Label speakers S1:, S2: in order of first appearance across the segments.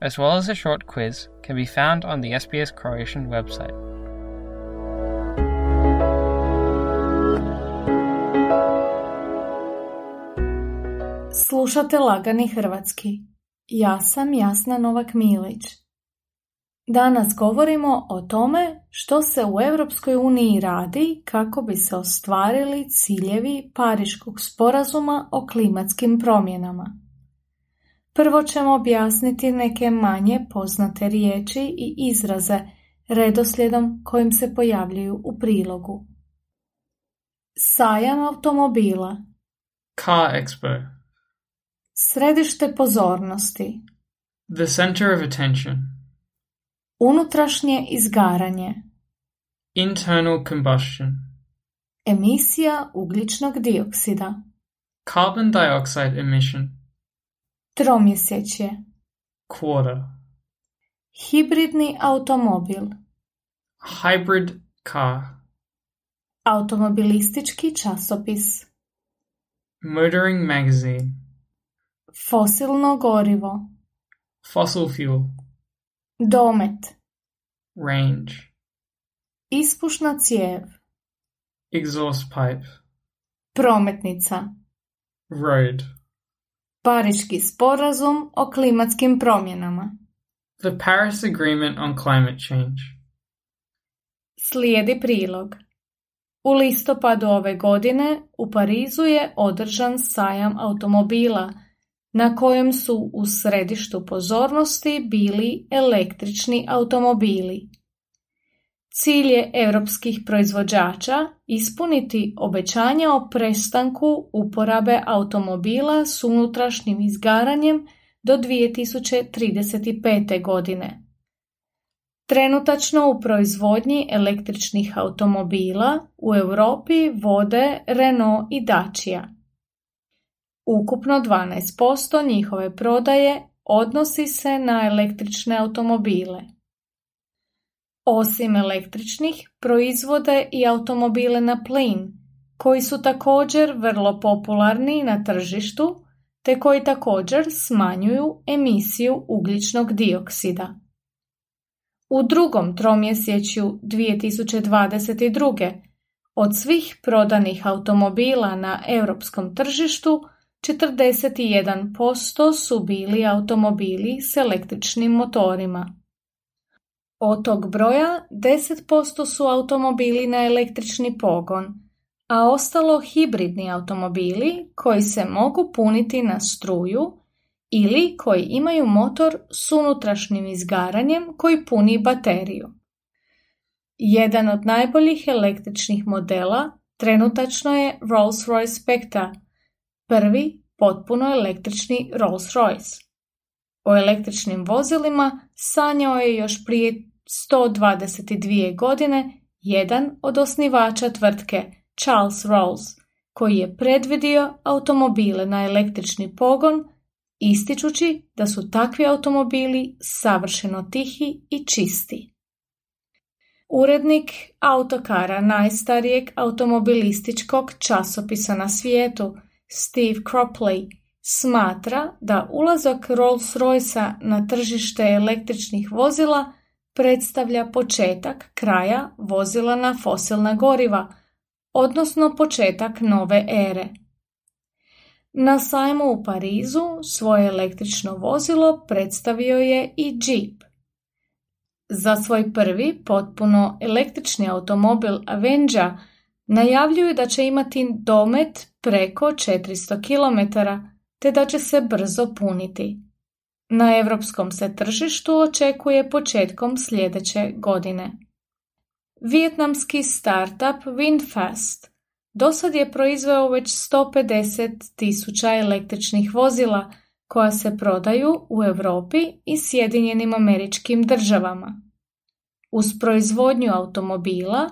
S1: as well as a short quiz, can be found on the SBS Croatian website.
S2: Slušate Lagani Hrvatski. Ja sam Jasna Novak Milić. Danas govorimo o tome što se u Europskoj uniji radi kako bi se ostvarili ciljevi Pariškog sporazuma o klimatskim promjenama. Prvo ćemo objasniti neke manje poznate riječi i izraze redoslijedom kojim se pojavljuju u prilogu. Sajam automobila.
S1: Car Expo.
S2: Središte pozornosti.
S1: The center of attention.
S2: Unutrašnje izgaranje.
S1: Internal combustion.
S2: Emisija ugljičnog dioksida.
S1: Carbon dioxide emission
S2: Tromjesečje.
S1: Quarter
S2: Hibridni automobil.
S1: Hybrid car.
S2: Automobilistički časopis.
S1: Motoring magazine.
S2: Fosilno gorivo.
S1: Fossil fuel.
S2: Domet.
S1: Range.
S2: Ispušna cijev.
S1: Exhaust pipe.
S2: Prometnica.
S1: Road
S2: Pariški sporazum o klimatskim promjenama
S1: The Paris Agreement on Climate Change
S2: Slijedi prilog. U listopadu ove godine u Parizu je održan sajam automobila na kojem su u središtu pozornosti bili električni automobili. Cilj je europskih proizvođača ispuniti obećanja o prestanku uporabe automobila s unutrašnjim izgaranjem do 2035. godine. Trenutačno u proizvodnji električnih automobila u Europi vode Renault i Dacia. Ukupno 12% njihove prodaje odnosi se na električne automobile. Osim električnih, proizvode i automobile na plin, koji su također vrlo popularni na tržištu, te koji također smanjuju emisiju ugljičnog dioksida. U drugom tromjesečju 2022. od svih prodanih automobila na europskom tržištu 41% su bili automobili s električnim motorima. Od tog broja 10% su automobili na električni pogon, a ostalo hibridni automobili koji se mogu puniti na struju ili koji imaju motor s unutrašnjim izgaranjem koji puni bateriju. Jedan od najboljih električnih modela trenutačno je Rolls-Royce Spectra, prvi potpuno električni Rolls-Royce. O električnim vozilima sanjao je još prije 122 godine jedan od osnivača tvrtke Charles Rolls, koji je predvidio automobile na električni pogon, ističući da su takvi automobili savršeno tihi i čisti. Urednik autokara najstarijeg automobilističkog časopisa na svijetu, Steve Cropley, smatra da ulazak Rolls-Roycea na tržište električnih vozila predstavlja početak kraja vozila na fosilna goriva, odnosno početak nove ere. Na sajmu u Parizu svoje električno vozilo predstavio je i Jeep. Za svoj prvi potpuno električni automobil Avenger najavljuju da će imati domet preko 400 km te da će se brzo puniti. Na europskom se tržištu očekuje početkom sljedeće godine. Vijetnamski startup Windfast dosad je proizveo već 150 tisuća električnih vozila koja se prodaju u Europi i Sjedinjenim američkim državama. Uz proizvodnju automobila,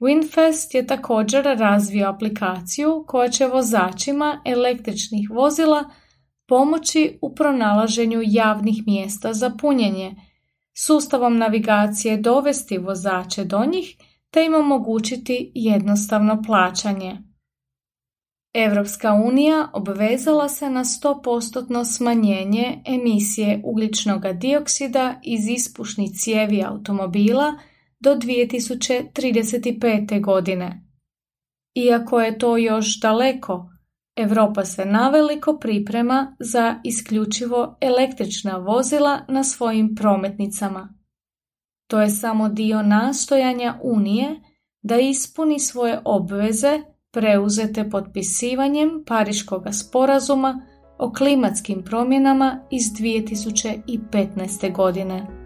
S2: Winfest je također razvio aplikaciju koja će vozačima električnih vozila pomoći u pronalaženju javnih mjesta za punjenje, sustavom navigacije dovesti vozače do njih te im omogućiti jednostavno plaćanje. Europska unija obvezala se na 100% smanjenje emisije ugljičnog dioksida iz ispušnih cijevi automobila do 2035. godine. Iako je to još daleko, Europa se naveliko priprema za isključivo električna vozila na svojim prometnicama. To je samo dio nastojanja Unije da ispuni svoje obveze preuzete potpisivanjem Pariškog sporazuma o klimatskim promjenama iz 2015. godine.